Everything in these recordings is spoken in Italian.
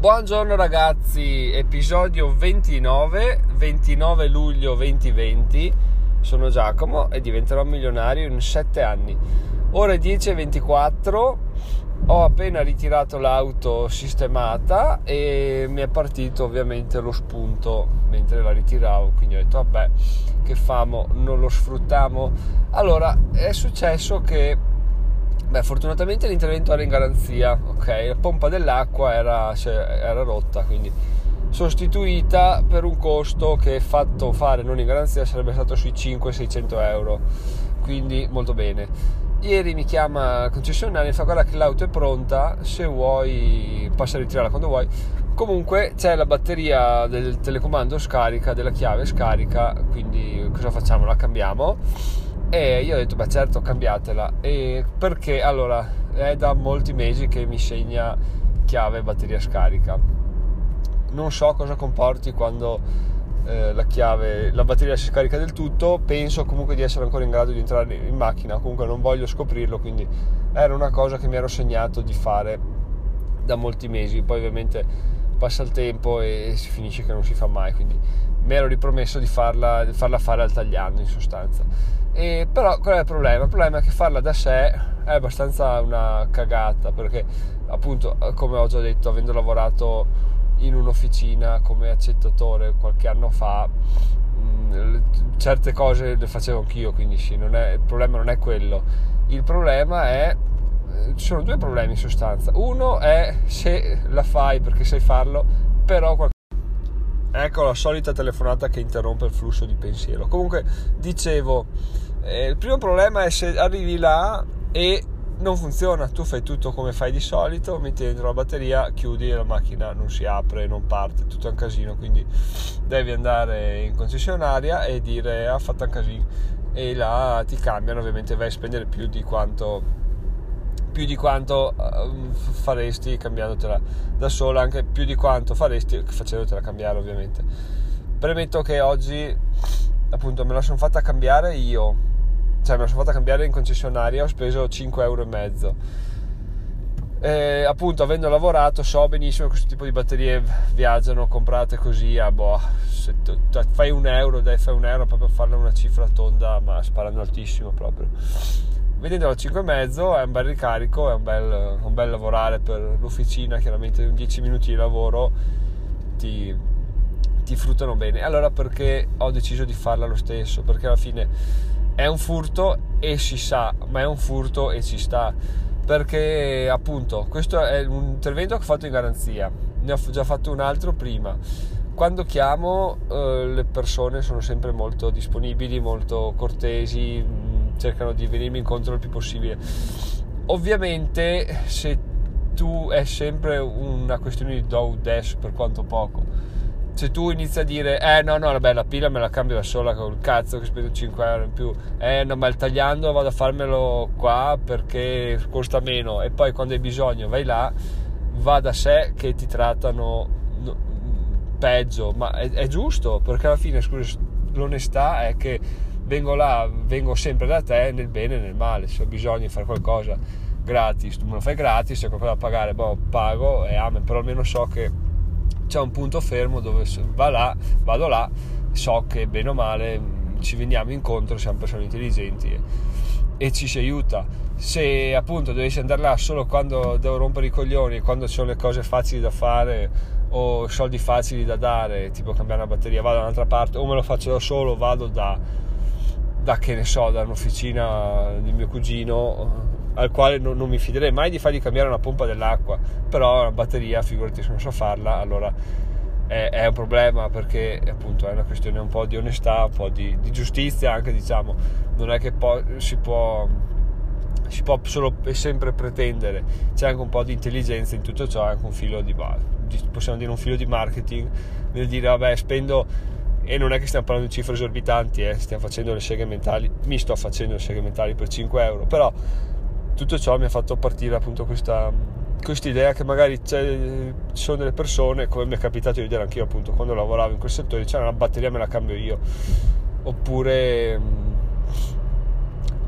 Buongiorno ragazzi, episodio 29, 29 luglio 2020. Sono Giacomo e diventerò milionario in 7 anni. Ore 10.24, ho appena ritirato l'auto sistemata e mi è partito ovviamente lo spunto mentre la ritiravo. Quindi ho detto, vabbè, che famo, non lo sfruttiamo. Allora, è successo che Beh, fortunatamente l'intervento era in garanzia, ok? La pompa dell'acqua era, cioè, era rotta, quindi sostituita per un costo che fatto fare non in garanzia sarebbe stato sui 500-600 euro, quindi molto bene. Ieri mi chiama il concessionario e fa guarda che l'auto è pronta, se vuoi passa a ritirarla quando vuoi. Comunque c'è la batteria del telecomando scarica, della chiave scarica, quindi cosa facciamo? La cambiamo e io ho detto, beh certo, cambiatela. E perché allora è da molti mesi che mi segna chiave batteria scarica. Non so cosa comporti quando eh, la chiave, la batteria si scarica del tutto. Penso comunque di essere ancora in grado di entrare in macchina. Comunque non voglio scoprirlo, quindi era una cosa che mi ero segnato di fare da molti mesi. Poi ovviamente passa il tempo e si finisce che non si fa mai. Quindi mi ero ripromesso di farla, di farla fare al tagliando in sostanza e però qual è il problema? Il problema è che farla da sé è abbastanza una cagata perché appunto come ho già detto avendo lavorato in un'officina come accettatore qualche anno fa mh, certe cose le facevo anch'io quindi sì, è, il problema non è quello il problema è ci sono due problemi in sostanza uno è se la fai perché sai farlo però qualche Ecco la solita telefonata che interrompe il flusso di pensiero. Comunque, dicevo, eh, il primo problema è se arrivi là e non funziona, tu fai tutto come fai di solito, metti dentro la batteria, chiudi e la macchina non si apre, non parte, tutto è un casino, quindi devi andare in concessionaria e dire ha fatto un casino. E là ti cambiano, ovviamente vai a spendere più di quanto più di quanto uh, faresti cambiandotela da sola, anche più di quanto faresti facendotela cambiare ovviamente. Premetto che oggi appunto me la sono fatta cambiare io, cioè me la sono fatta cambiare in concessionaria, ho speso 5 euro e appunto avendo lavorato so benissimo che questo tipo di batterie viaggiano comprate così a boh, se tu, fai un euro, dai fai un euro proprio farle una cifra tonda ma sparando altissimo proprio vedendolo a 5,5 è un bel ricarico, è un bel, un bel lavorare per l'officina, chiaramente in 10 minuti di lavoro ti, ti fruttano bene. Allora perché ho deciso di farla lo stesso? Perché alla fine è un furto e si sa, ma è un furto e ci sta. Perché appunto questo è un intervento che ho fatto in garanzia, ne ho già fatto un altro prima. Quando chiamo eh, le persone sono sempre molto disponibili, molto cortesi, cercano di venirmi incontro il più possibile. Ovviamente se tu è sempre una questione di do dash per quanto poco. Se tu inizi a dire, eh no, no, vabbè, la pila me la cambio da sola col cazzo che spendo 5 euro in più, eh no, ma il tagliando vado a farmelo qua perché costa meno, e poi quando hai bisogno vai là, va da sé che ti trattano peggio, ma è, è giusto perché alla fine, scusa, l'onestà è che vengo là, vengo sempre da te nel bene e nel male, se ho bisogno di fare qualcosa gratis, tu me lo fai gratis, se ho qualcosa da pagare, boh, pago e amen, però almeno so che c'è un punto fermo dove va là, vado là, so che bene o male mm, ci veniamo incontro, siamo persone intelligenti e, e ci si aiuta. Se appunto dovessi andare là solo quando devo rompere i coglioni, quando ci sono le cose facili da fare o soldi facili da dare, tipo cambiare una batteria, vado da un'altra parte o me lo faccio da solo, vado da da che ne so, da un'officina di mio cugino al quale non, non, mi fiderei mai di fargli cambiare una pompa dell'acqua, però una batteria, figurati se non so farla, allora è, è un problema perché appunto è una questione un po' di onestà, un po' di, di giustizia anche diciamo, non è che po- si può si può solo e sempre pretendere, c'è anche un po' di intelligenza in tutto ciò, anche un filo di, possiamo dire un filo di marketing nel dire vabbè spendo e non è che stiamo parlando di cifre esorbitanti, eh, stiamo facendo le seghe mentali, mi sto facendo le seghe mentali per 5 euro, però tutto ciò mi ha fatto partire appunto questa idea che magari ci sono delle persone, come mi è capitato di vedere anch'io appunto quando lavoravo in quel settore, c'è una batteria me la cambio io, oppure,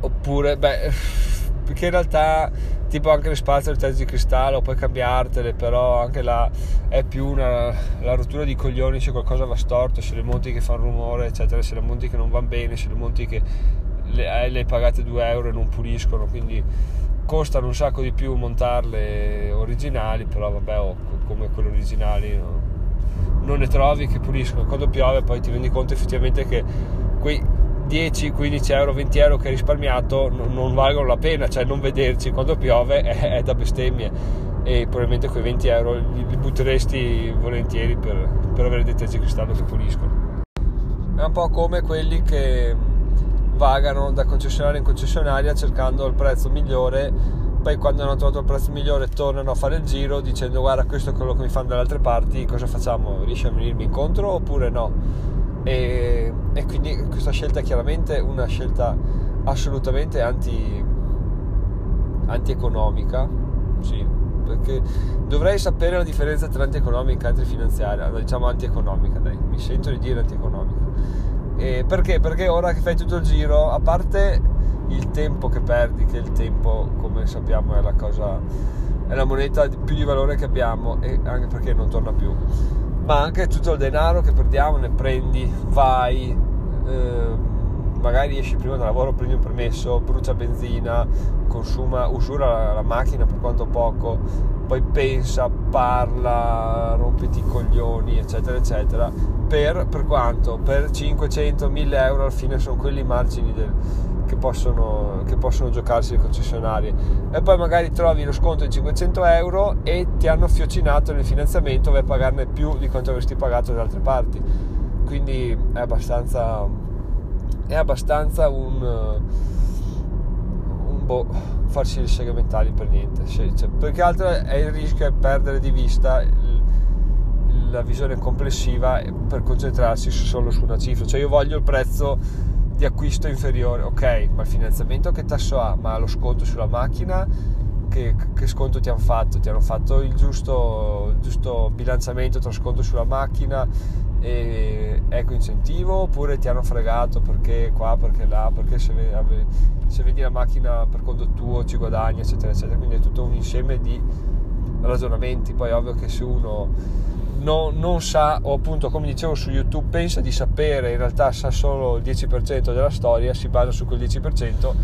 oppure beh, perché in realtà tipo anche le spazze del terzo di cristallo puoi cambiartele però anche là è più una la rottura di coglioni se qualcosa va storto se le monti che fanno rumore eccetera se le monti che non vanno bene se le monti che le, eh, pagate 2 euro e non puliscono quindi costano un sacco di più montarle originali però vabbè oh, come quelle originali no? non ne trovi che puliscono quando piove poi ti rendi conto effettivamente che quei 10, 15 euro, 20 euro che hai risparmiato non, non valgono la pena, cioè non vederci quando piove è, è da bestemmie e probabilmente quei 20 euro li, li butteresti volentieri per, per avere dei terzi cristallo che puliscono. È un po' come quelli che vagano da concessionaria in concessionaria cercando il prezzo migliore poi quando hanno trovato il prezzo migliore tornano a fare il giro dicendo guarda questo è quello che mi fanno dalle altre parti cosa facciamo? riesci a venirmi incontro oppure no? E, e quindi questa scelta è chiaramente una scelta assolutamente anti, antieconomica, sì, perché dovrei sapere la differenza tra antieconomica e antifinanziaria, diciamo antieconomica, dai, mi sento di dire antieconomica. E perché? Perché ora che fai tutto il giro, a parte il tempo che perdi, che il tempo, come sappiamo, è la cosa, è la moneta più di valore che abbiamo, e anche perché non torna più ma anche tutto il denaro che perdiamo ne prendi, vai, eh, magari esci prima dal lavoro, prendi un permesso, brucia benzina, consuma, usura la, la, macchina per quanto poco, poi pensa, parla, rompiti i coglioni, eccetera, eccetera. Per, per quanto? Per 500, 1000 euro alla fine sono quelli i margini del, possono, che possono giocarsi le concessionarie e poi magari trovi lo sconto di 500 euro e ti hanno fiocinato nel finanziamento a pagarne più di quanto avresti pagato da altre parti. Quindi è abbastanza è abbastanza un, un boh, farsi le seghe mentali per niente cioè, perché altro è il rischio è perdere di vista il, la visione complessiva per concentrarsi solo su una cifra. Cioè io voglio il prezzo di acquisto inferiore, ok, ma il finanziamento che tasso ha? Ma lo sconto sulla macchina? Che, che sconto ti hanno fatto? Ti hanno fatto il giusto, il giusto bilanciamento tra sconto sulla macchina e eco incentivo oppure ti hanno fregato perché qua, perché là, perché se, se vedi la macchina per conto tuo ci guadagni, eccetera, eccetera. Quindi è tutto un insieme di ragionamenti. Poi ovvio che se uno no, non sa, o appunto come dicevo su YouTube, pensa di sapere, in realtà sa solo il 10% della storia, si basa su quel 10%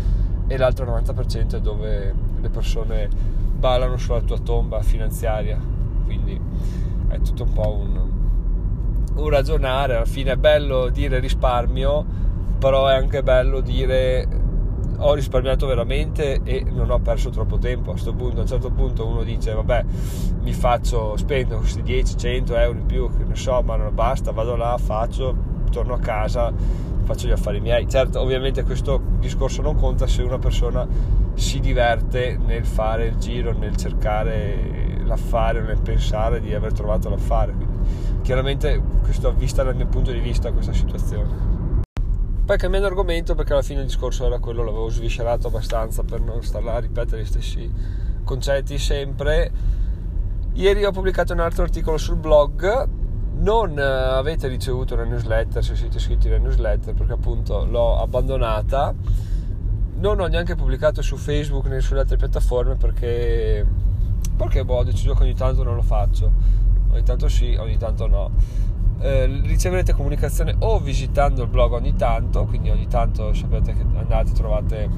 e l'altro 90% è dove le persone ballano sulla tua tomba finanziaria. Quindi è tutto un po' un, un ragionare, alla fine è bello dire risparmio, però è anche bello dire ho risparmiato veramente e non ho perso troppo tempo. A questo punto, a un certo punto uno dice vabbè mi faccio, spendo questi 10-100 euro in più, che ne so, ma non basta, vado là, faccio, torno a casa, faccio gli affari miei. Certo, ovviamente questo discorso non conta se una persona si diverte nel fare il giro, nel cercare l'affare, nel pensare di aver trovato l'affare. Quindi, chiaramente questo vista dal mio punto di vista questa situazione. Poi cambiando argomento, perché alla fine il discorso era quello, l'avevo sviscerato abbastanza per non stare là a ripetere gli stessi concetti sempre. Ieri ho pubblicato un altro articolo sul blog. Non avete ricevuto una newsletter se siete iscritti alla newsletter perché appunto l'ho abbandonata. Non ho neanche pubblicato su Facebook né sulle altre piattaforme perché, perché boh, ho deciso che ogni tanto non lo faccio. Ogni tanto sì, ogni tanto no eh, riceverete comunicazione o visitando il blog ogni tanto, quindi ogni tanto sapete che andate e trovate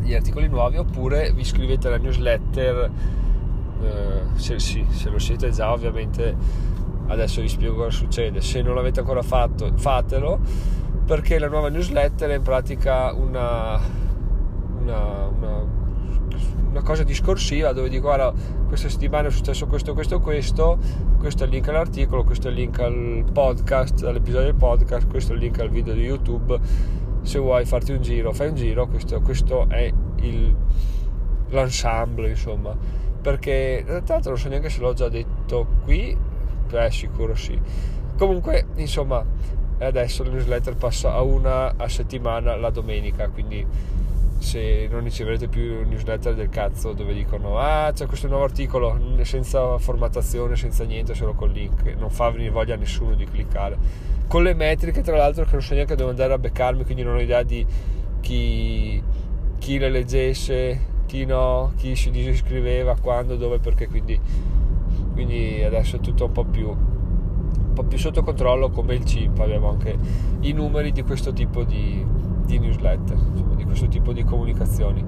gli articoli nuovi, oppure vi iscrivete alla newsletter, eh, se, sì, se lo siete già ovviamente adesso vi spiego cosa succede, se non l'avete ancora fatto fatelo, perché la nuova newsletter è in pratica una, una, una, una cosa discorsiva dove dico guarda questa settimana è successo questo, questo, questo, questo è il link all'articolo, questo è il link al podcast, all'episodio del podcast, questo è il link al video di YouTube, se vuoi farti un giro, fai un giro, questo, questo è il, l'ensemble, insomma, perché tra l'altro non so neanche se l'ho già detto qui, beh sicuro sì. Comunque, insomma, adesso la newsletter passa a una a settimana la domenica, quindi se non riceverete più newsletter del cazzo dove dicono ah c'è questo nuovo articolo senza formattazione, senza niente, solo col link, non fa venire voglia a nessuno di cliccare. Con le metriche tra l'altro che non so neanche dove andare a beccarmi, quindi non ho idea di chi, chi le leggesse, chi no, chi si disiscriveva, quando, dove, perché, quindi, quindi adesso è tutto un po' più un po' più sotto controllo come il CIP, abbiamo anche i numeri di questo tipo di, di newsletter, di questo tipo di comunicazioni.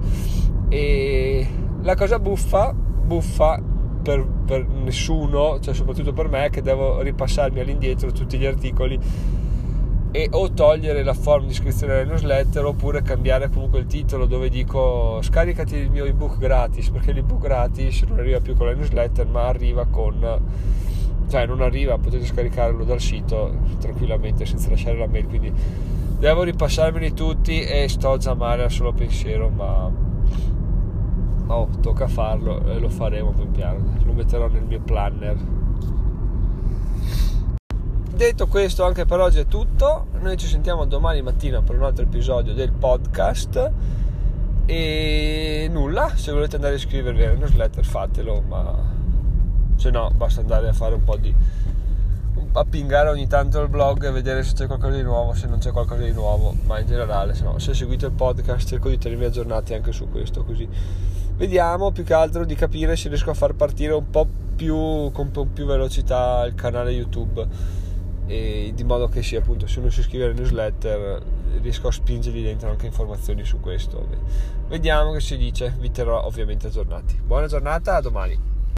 E la cosa buffa, buffa per, per nessuno, cioè soprattutto per me, che devo ripassarmi all'indietro tutti gli articoli e o togliere la form di iscrizione alle newsletter oppure cambiare comunque il titolo dove dico scaricati il mio ebook gratis perché l'ebook gratis non arriva più con la newsletter ma arriva con cioè non arriva potete scaricarlo dal sito tranquillamente senza lasciare la mail quindi devo ripassarmeli tutti e sto già male al solo pensiero ma oh, tocca farlo e lo faremo pian piano. Lo metterò nel mio planner. Detto questo anche per oggi è tutto. Noi ci sentiamo domani mattina per un altro episodio del podcast. E nulla se volete andare a iscrivervi alla newsletter fatelo ma se no basta andare a fare un po' di a pingare ogni tanto il blog e vedere se c'è qualcosa di nuovo se non c'è qualcosa di nuovo ma in generale se no se seguite il podcast cerco di tenervi aggiornati anche su questo così. Vediamo più che altro di capire se riesco a far partire un po' più con più velocità il canale youtube. E di modo che sì appunto se uno si iscrive alle newsletter riesco a spingergli dentro anche informazioni su questo. Vediamo che si dice vi terrò ovviamente aggiornati. Buona giornata a domani